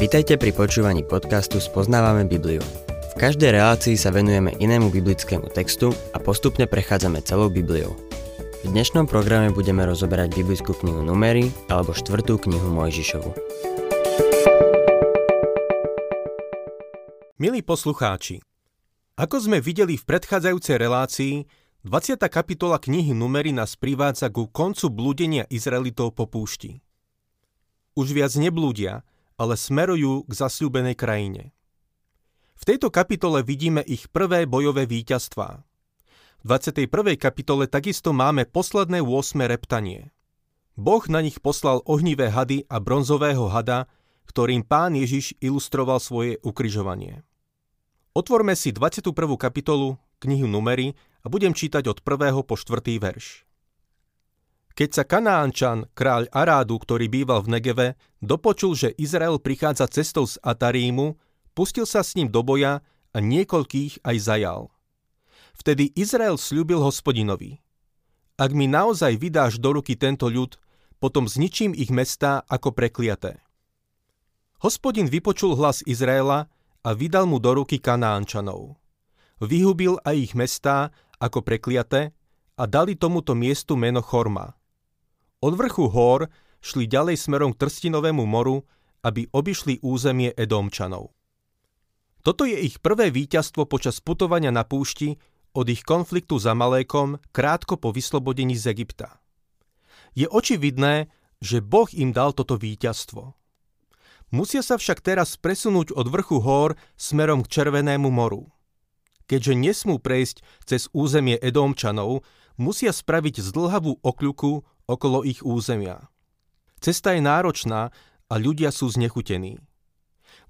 Vitajte pri počúvaní podcastu Spoznávame Bibliu. V každej relácii sa venujeme inému biblickému textu a postupne prechádzame celou Bibliou. V dnešnom programe budeme rozoberať biblickú knihu Numery alebo štvrtú knihu Mojžišovu. Milí poslucháči, ako sme videli v predchádzajúcej relácii, 20. kapitola knihy Numery nás privádza ku koncu blúdenia Izraelitov po púšti. Už viac neblúdia, ale smerujú k zasľúbenej krajine. V tejto kapitole vidíme ich prvé bojové víťazstvá. V 21. kapitole takisto máme posledné 8. reptanie. Boh na nich poslal ohnivé hady a bronzového hada, ktorým pán Ježiš ilustroval svoje ukryžovanie. Otvorme si 21. kapitolu knihu Numery a budem čítať od 1. po 4. verš. Keď sa Kanánčan, kráľ Arádu, ktorý býval v Negeve, dopočul, že Izrael prichádza cestou z Atarímu, pustil sa s ním do boja a niekoľkých aj zajal. Vtedy Izrael slúbil hospodinovi. Ak mi naozaj vydáš do ruky tento ľud, potom zničím ich mestá ako prekliaté. Hospodin vypočul hlas Izraela a vydal mu do ruky Kanánčanov. Vyhubil aj ich mestá ako prekliaté a dali tomuto miestu meno Chorma – od vrchu hór šli ďalej smerom k Trstinovému moru, aby obišli územie Edomčanov. Toto je ich prvé víťazstvo počas putovania na púšti od ich konfliktu za Malékom krátko po vyslobodení z Egypta. Je očividné, že Boh im dal toto víťazstvo. Musia sa však teraz presunúť od vrchu hór smerom k Červenému moru. Keďže nesmú prejsť cez územie Edomčanov, musia spraviť zdlhavú okľuku okolo ich územia. Cesta je náročná a ľudia sú znechutení.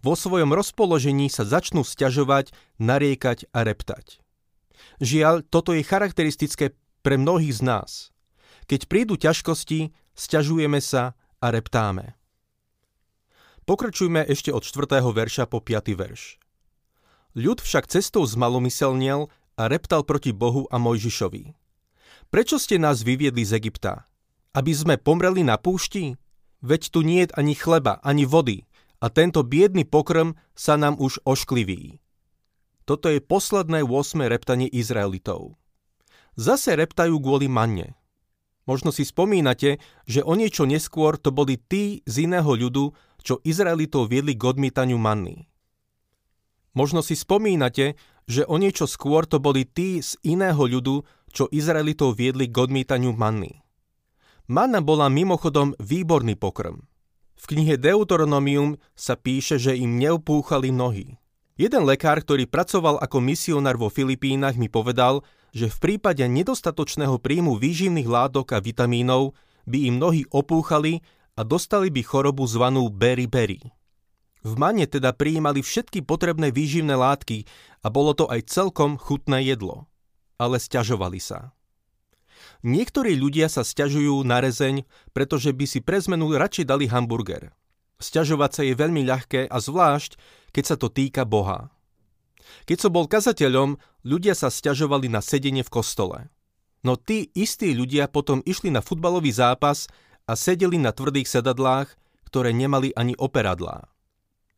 Vo svojom rozpoložení sa začnú sťažovať, nariekať a reptať. Žiaľ, toto je charakteristické pre mnohých z nás. Keď prídu ťažkosti, sťažujeme sa a reptáme. Pokračujme ešte od 4. verša po 5. verš. Ľud však cestou zmalomyselniel a reptal proti Bohu a Mojžišovi. Prečo ste nás vyviedli z Egypta? Aby sme pomreli na púšti? Veď tu nie je ani chleba, ani vody a tento biedný pokrm sa nám už oškliví. Toto je posledné 8. reptanie Izraelitov. Zase reptajú kvôli manne. Možno si spomínate, že o niečo neskôr to boli tí z iného ľudu, čo Izraelitov viedli k odmietaniu manny. Možno si spomínate, že o niečo skôr to boli tí z iného ľudu, čo Izraelitov viedli k odmietaniu manny. Manna bola mimochodom výborný pokrm. V knihe Deuteronomium sa píše, že im neupúchali nohy. Jeden lekár, ktorý pracoval ako misionár vo Filipínach, mi povedal, že v prípade nedostatočného príjmu výživných látok a vitamínov by im nohy opúchali a dostali by chorobu zvanú beriberi. V mane teda prijímali všetky potrebné výživné látky a bolo to aj celkom chutné jedlo. Ale stiažovali sa. Niektorí ľudia sa stiažujú na rezeň, pretože by si pre zmenu radšej dali hamburger. Sťažovať sa je veľmi ľahké a zvlášť, keď sa to týka Boha. Keď som bol kazateľom, ľudia sa stiažovali na sedenie v kostole. No tí istí ľudia potom išli na futbalový zápas a sedeli na tvrdých sedadlách, ktoré nemali ani operadlá.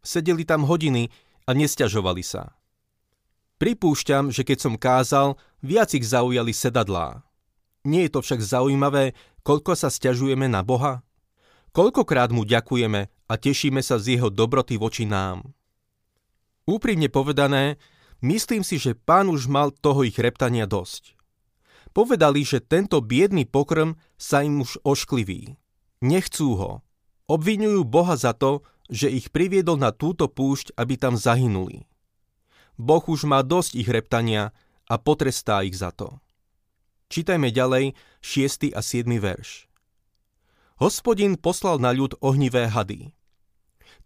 Sedeli tam hodiny a nestiažovali sa. Pripúšťam, že keď som kázal, viac ich zaujali sedadlá. Nie je to však zaujímavé, koľko sa stiažujeme na Boha? Koľkokrát mu ďakujeme a tešíme sa z jeho dobroty voči nám? Úprimne povedané, myslím si, že pán už mal toho ich reptania dosť. Povedali, že tento biedný pokrm sa im už oškliví. Nechcú ho. Obvinujú Boha za to, že ich priviedol na túto púšť, aby tam zahynuli. Boh už má dosť ich reptania a potrestá ich za to. Čítajme ďalej 6. a 7. verš. Hospodin poslal na ľud ohnivé hady.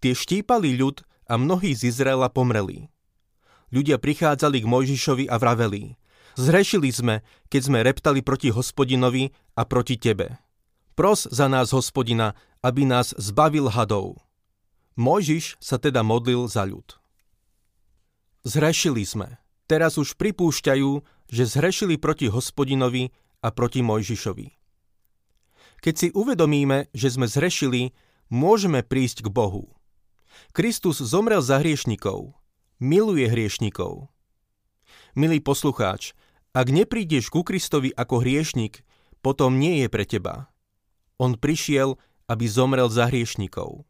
Tie štípali ľud a mnohí z Izraela pomreli. Ľudia prichádzali k Mojžišovi a vraveli. Zhrešili sme, keď sme reptali proti hospodinovi a proti tebe. Pros za nás hospodina, aby nás zbavil hadov. Mojžiš sa teda modlil za ľud. Zhrešili sme. Teraz už pripúšťajú, že zhrešili proti hospodinovi a proti Mojžišovi. Keď si uvedomíme, že sme zhrešili, môžeme prísť k Bohu. Kristus zomrel za hriešnikov. Miluje hriešnikov. Milý poslucháč, ak neprídeš ku Kristovi ako hriešnik, potom nie je pre teba. On prišiel, aby zomrel za hriešnikov.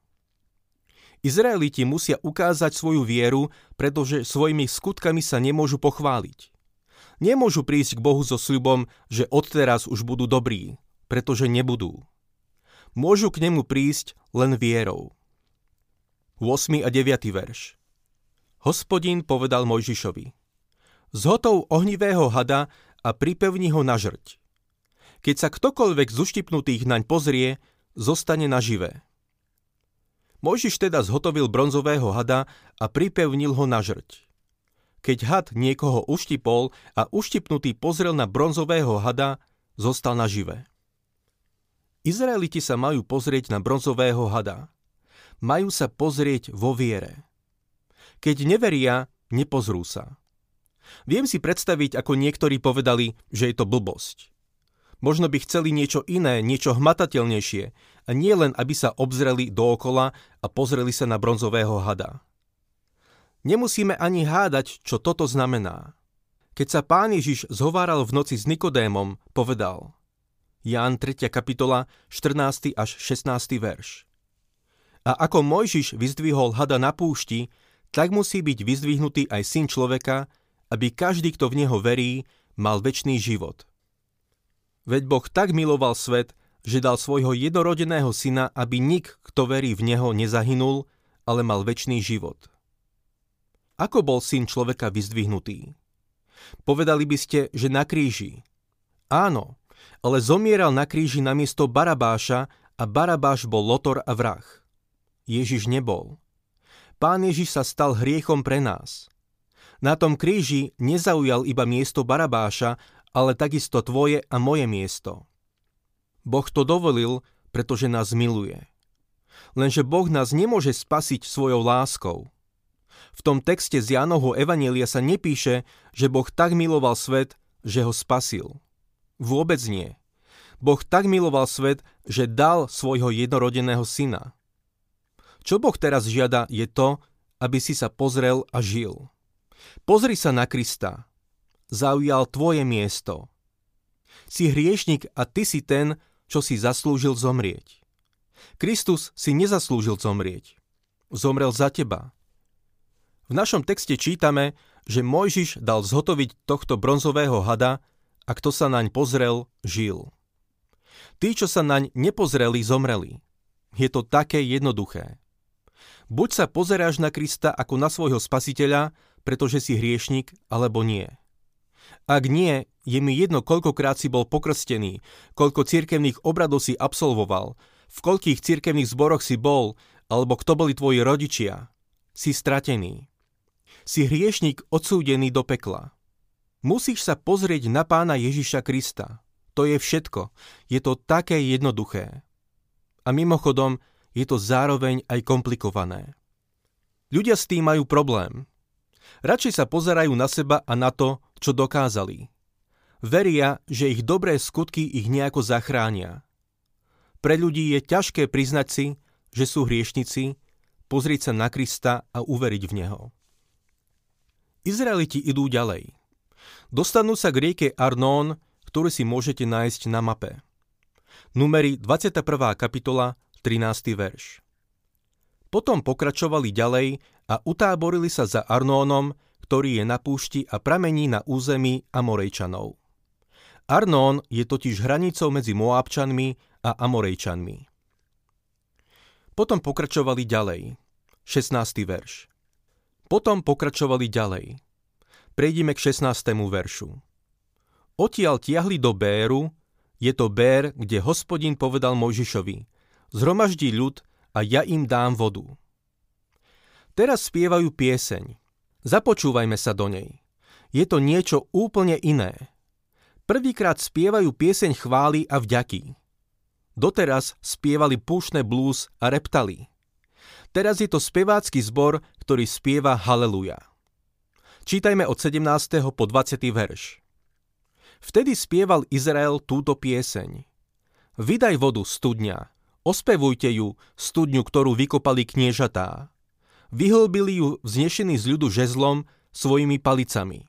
Izraeliti musia ukázať svoju vieru, pretože svojimi skutkami sa nemôžu pochváliť. Nemôžu prísť k Bohu so sľubom, že odteraz už budú dobrí, pretože nebudú. Môžu k nemu prísť len vierou. 8. a 9. verš Hospodin povedal Mojžišovi Zhotov ohnivého hada a pripevni ho na žrť. Keď sa ktokoľvek z uštipnutých naň pozrie, zostane naživé. Mojžiš teda zhotovil bronzového hada a pripevnil ho na žrť. Keď had niekoho uštipol a uštipnutý pozrel na bronzového hada, zostal naživé. Izraeliti sa majú pozrieť na bronzového hada majú sa pozrieť vo viere. Keď neveria, nepozrú sa. Viem si predstaviť, ako niektorí povedali, že je to blbosť. Možno by chceli niečo iné, niečo hmatateľnejšie, a nie len, aby sa obzreli dookola a pozreli sa na bronzového hada. Nemusíme ani hádať, čo toto znamená. Keď sa pán Ježiš zhováral v noci s Nikodémom, povedal Ján 3. kapitola, 14. až 16. verš. A ako Mojžiš vyzdvihol hada na púšti, tak musí byť vyzdvihnutý aj syn človeka, aby každý, kto v neho verí, mal väčší život. Veď Boh tak miloval svet, že dal svojho jednorodeného syna, aby nik, kto verí v neho, nezahynul, ale mal väčší život. Ako bol syn človeka vyzdvihnutý? Povedali by ste, že na kríži. Áno, ale zomieral na kríži namiesto Barabáša a Barabáš bol lotor a vrah. Ježiš nebol. Pán Ježiš sa stal hriechom pre nás. Na tom kríži nezaujal iba miesto Barabáša, ale takisto tvoje a moje miesto. Boh to dovolil, pretože nás miluje. Lenže Boh nás nemôže spasiť svojou láskou. V tom texte z Jánovho Evanielia sa nepíše, že Boh tak miloval svet, že ho spasil. Vôbec nie. Boh tak miloval svet, že dal svojho jednorodeného syna. Čo Boh teraz žiada je to, aby si sa pozrel a žil. Pozri sa na Krista. Zaujal tvoje miesto. Si hriešnik a ty si ten, čo si zaslúžil zomrieť. Kristus si nezaslúžil zomrieť. Zomrel za teba. V našom texte čítame, že Mojžiš dal zhotoviť tohto bronzového hada a kto sa naň pozrel, žil. Tí, čo sa naň nepozreli, zomreli. Je to také jednoduché. Buď sa pozeráš na Krista ako na svojho spasiteľa, pretože si hriešnik, alebo nie. Ak nie, je mi jedno, koľkokrát si bol pokrstený, koľko cirkevných obradov si absolvoval, v koľkých cirkevných zboroch si bol, alebo kto boli tvoji rodičia. Si stratený. Si hriešnik odsúdený do pekla. Musíš sa pozrieť na pána Ježiša Krista. To je všetko. Je to také jednoduché. A mimochodom, je to zároveň aj komplikované. Ľudia s tým majú problém. Radšej sa pozerajú na seba a na to, čo dokázali. Veria, že ich dobré skutky ich nejako zachránia. Pre ľudí je ťažké priznať si, že sú hriešnici, pozrieť sa na Krista a uveriť v Neho. Izraeliti idú ďalej. Dostanú sa k rieke Arnón, ktorú si môžete nájsť na mape. Numeri 21. kapitola 13. verš. Potom pokračovali ďalej a utáborili sa za Arnónom, ktorý je na púšti a pramení na území Amorejčanov. Arnón je totiž hranicou medzi Moábčanmi a Amorejčanmi. Potom pokračovali ďalej. 16. verš. Potom pokračovali ďalej. Prejdime k 16. veršu. Odtiaľ tiahli do Béru, je to Bér, kde hospodin povedal Mojžišovi – zhromaždí ľud a ja im dám vodu. Teraz spievajú pieseň. Započúvajme sa do nej. Je to niečo úplne iné. Prvýkrát spievajú pieseň chvály a vďaky. Doteraz spievali púšne blues a reptali. Teraz je to spevácky zbor, ktorý spieva Haleluja. Čítajme od 17. po 20. verš. Vtedy spieval Izrael túto pieseň. Vydaj vodu studňa, Ospevujte ju, studňu, ktorú vykopali kniežatá. Vyhlbili ju vznešený z ľudu žezlom svojimi palicami.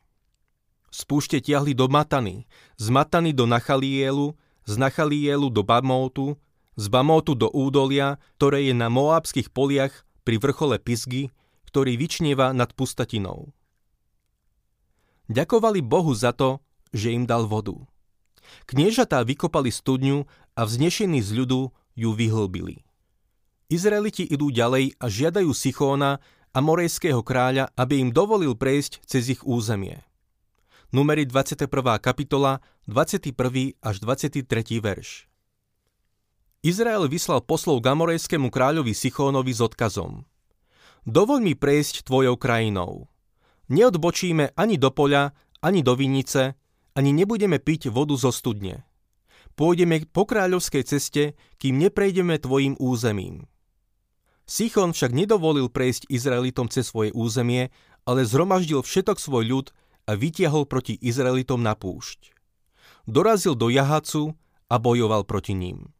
Z púšte tiahli do Matany, z Matany do Nachalielu, z Nachalielu do Bamótu, z Bamótu do údolia, ktoré je na Moábskych poliach pri vrchole Pisgy, ktorý vyčnieva nad pustatinou. Ďakovali Bohu za to, že im dal vodu. Kniežatá vykopali studňu a vznešení z ľudu ju vyhlbili. Izraeliti idú ďalej a žiadajú Sichóna, amorejského kráľa, aby im dovolil prejsť cez ich územie. Numery 21. kapitola, 21. až 23. verš. Izrael vyslal poslov k amorejskému kráľovi Sichónovi s odkazom. Dovoľ mi prejsť tvojou krajinou. Neodbočíme ani do poľa, ani do vinice, ani nebudeme piť vodu zo studne. Pôjdeme po kráľovskej ceste, kým neprejdeme tvojim územím. Sichon však nedovolil prejsť Izraelitom cez svoje územie, ale zhromaždil všetok svoj ľud a vytiahol proti Izraelitom na púšť. Dorazil do Jahacu a bojoval proti ním.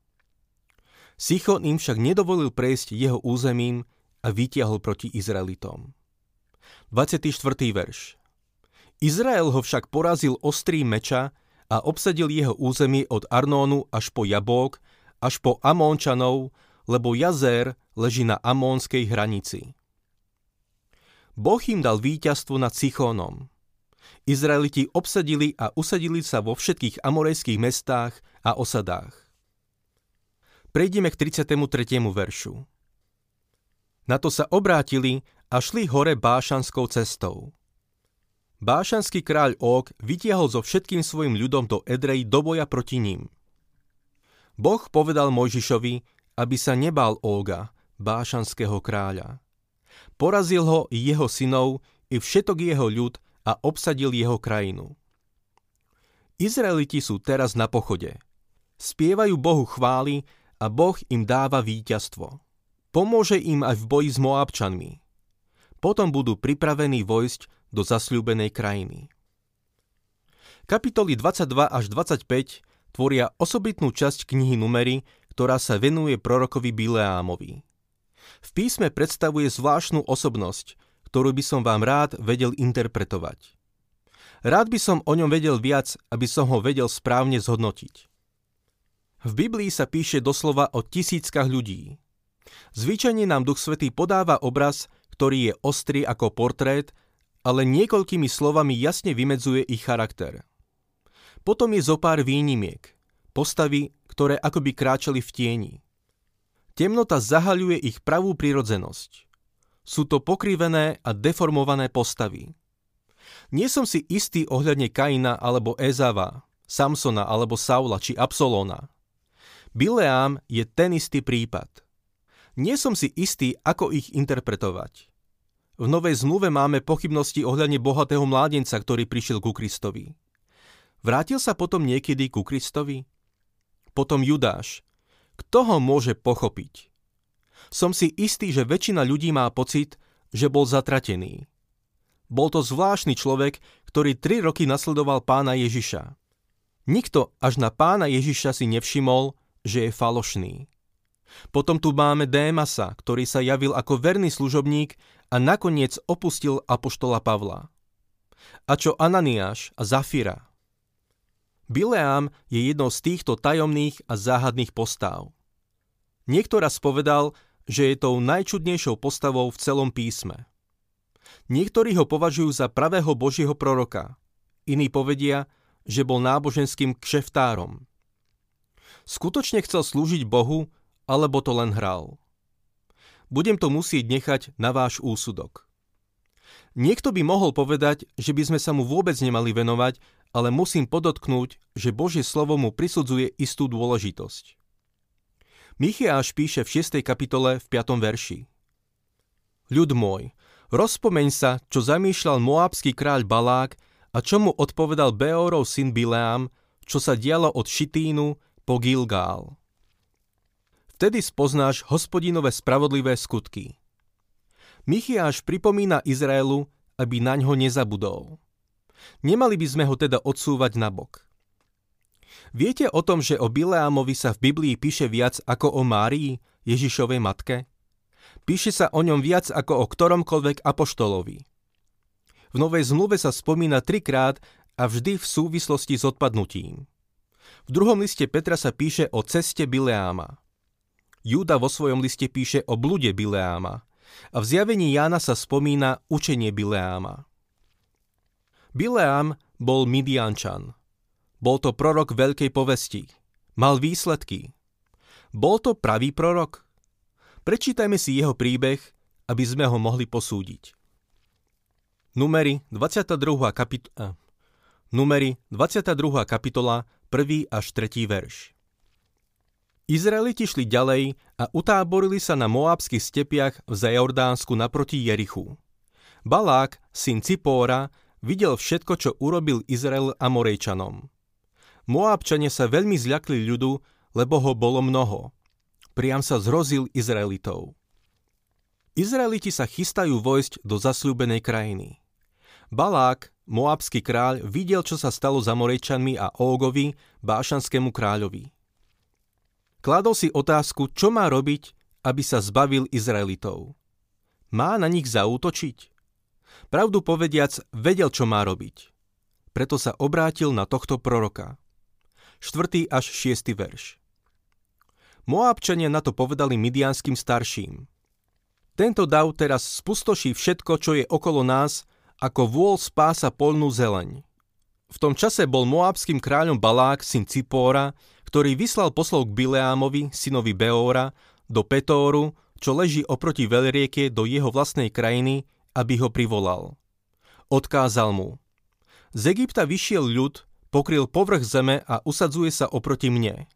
Sichon im však nedovolil prejsť jeho územím a vytiahol proti Izraelitom. 24. verš Izrael ho však porazil ostrým meča a obsadil jeho územie od Arnónu až po Jabók, až po Amónčanov, lebo Jazer leží na amónskej hranici. Boh im dal víťazstvo nad Sichónom. Izraeliti obsadili a usadili sa vo všetkých amorejských mestách a osadách. Prejdeme k 33. veršu. Na to sa obrátili a šli hore Bášanskou cestou. Bášanský kráľ Ok vytiahol so všetkým svojim ľudom do Edrej do boja proti ním. Boh povedal Mojžišovi, aby sa nebal Óga, bášanského kráľa. Porazil ho i jeho synov, i všetok jeho ľud a obsadil jeho krajinu. Izraeliti sú teraz na pochode. Spievajú Bohu chvály a Boh im dáva víťazstvo. Pomôže im aj v boji s Moabčanmi. Potom budú pripravení vojsť do zasľúbenej krajiny. Kapitoly 22 až 25 tvoria osobitnú časť knihy Numery, ktorá sa venuje prorokovi Bileámovi. V písme predstavuje zvláštnu osobnosť, ktorú by som vám rád vedel interpretovať. Rád by som o ňom vedel viac, aby som ho vedel správne zhodnotiť. V Biblii sa píše doslova o tisíckach ľudí. Zvyčajne nám Duch Svetý podáva obraz, ktorý je ostrý ako portrét, ale niekoľkými slovami jasne vymedzuje ich charakter. Potom je zo pár výnimiek, postavy, ktoré akoby kráčali v tieni. Temnota zahaľuje ich pravú prirodzenosť. Sú to pokrivené a deformované postavy. Nie som si istý ohľadne Kaina alebo Ezava, Samsona alebo Saula či Absolona. Bileám je ten istý prípad. Nie som si istý, ako ich interpretovať. V Novej zmluve máme pochybnosti ohľadne bohatého mládenca, ktorý prišiel ku Kristovi. Vrátil sa potom niekedy ku Kristovi? Potom Judáš. Kto ho môže pochopiť? Som si istý, že väčšina ľudí má pocit, že bol zatratený. Bol to zvláštny človek, ktorý tri roky nasledoval pána Ježiša. Nikto až na pána Ježiša si nevšimol, že je falošný. Potom tu máme Démasa, ktorý sa javil ako verný služobník a nakoniec opustil apoštola Pavla. A čo Ananiáš a Zafira? Bileám je jednou z týchto tajomných a záhadných postáv. Niekto raz povedal, že je tou najčudnejšou postavou v celom písme. Niektorí ho považujú za pravého Božieho proroka, iní povedia, že bol náboženským kšeftárom. Skutočne chcel slúžiť Bohu, alebo to len hral. Budem to musieť nechať na váš úsudok. Niekto by mohol povedať, že by sme sa mu vôbec nemali venovať, ale musím podotknúť, že Božie slovo mu prisudzuje istú dôležitosť. Michiáš píše v 6. kapitole v 5. verši. Ľud môj, rozpomeň sa, čo zamýšľal moábsky kráľ Balák a čo mu odpovedal Beorov syn Bileám, čo sa dialo od Šitínu po Gilgál. Vtedy spoznáš hospodinové spravodlivé skutky. Michiáš pripomína Izraelu, aby na ňo nezabudol. Nemali by sme ho teda odsúvať na bok. Viete o tom, že o Bileámovi sa v Biblii píše viac ako o Márii, Ježišovej matke? Píše sa o ňom viac ako o ktoromkoľvek apoštolovi. V Novej zmluve sa spomína trikrát a vždy v súvislosti s odpadnutím. V druhom liste Petra sa píše o ceste Bileáma. Júda vo svojom liste píše o blude Bileáma a v zjavení Jána sa spomína učenie Bileáma. Bileám bol Midiančan. Bol to prorok veľkej povesti. Mal výsledky. Bol to pravý prorok? Prečítajme si jeho príbeh, aby sme ho mohli posúdiť. Numery 22. kapitola Numery 22. kapitola 1. až 3. verš. Izraeliti šli ďalej a utáborili sa na moábskych stepiach v Zajordánsku naproti Jerichu. Balák, syn Cipóra, videl všetko, čo urobil Izrael Amorejčanom. Moábčania sa veľmi zľakli ľudu, lebo ho bolo mnoho. Priam sa zrozil Izraelitov. Izraeliti sa chystajú vojsť do zasľúbenej krajiny. Balák, moabský kráľ, videl, čo sa stalo za Morejčanmi a Ógovi, bášanskému kráľovi. Kladol si otázku, čo má robiť, aby sa zbavil Izraelitov. Má na nich zaútočiť? Pravdu povediac, vedel, čo má robiť. Preto sa obrátil na tohto proroka. 4. až 6. verš. Moabčania na to povedali midianským starším. Tento dav teraz spustoší všetko, čo je okolo nás, ako vôľ spása polnú zeleň. V tom čase bol moabským kráľom Balák, syn Cipóra, ktorý vyslal poslov k Bileámovi, synovi Beóra, do Petóru, čo leží oproti veľrieke do jeho vlastnej krajiny, aby ho privolal. Odkázal mu. Z Egypta vyšiel ľud, pokryl povrch zeme a usadzuje sa oproti mne.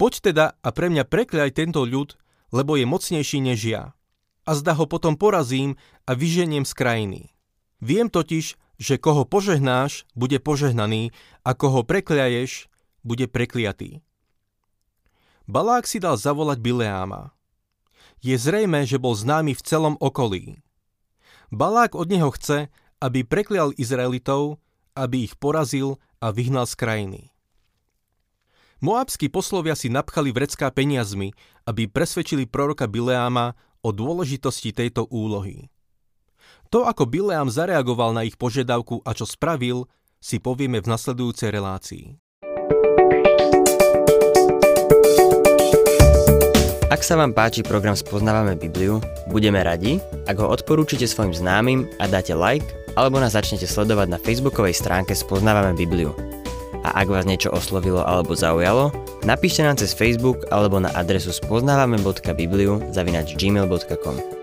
Poď teda a pre mňa prekľaj tento ľud, lebo je mocnejší než ja. A zda ho potom porazím a vyženiem z krajiny. Viem totiž, že koho požehnáš, bude požehnaný a koho prekľaješ, bude prekliatý. Balák si dal zavolať Bileáma. Je zrejme, že bol známy v celom okolí. Balák od neho chce, aby preklial Izraelitov, aby ich porazil a vyhnal z krajiny. Moabskí poslovia si napchali vrecká peniazmi, aby presvedčili proroka Bileáma o dôležitosti tejto úlohy. To, ako Bileám zareagoval na ich požiadavku a čo spravil, si povieme v nasledujúcej relácii. Ak sa vám páči program Spoznávame Bibliu, budeme radi, ak ho odporúčite svojim známym a dáte like, alebo nás začnete sledovať na facebookovej stránke Spoznávame Bibliu. A ak vás niečo oslovilo alebo zaujalo, napíšte nám cez Facebook alebo na adresu spoznávame.bibliu zavinač gmail.com.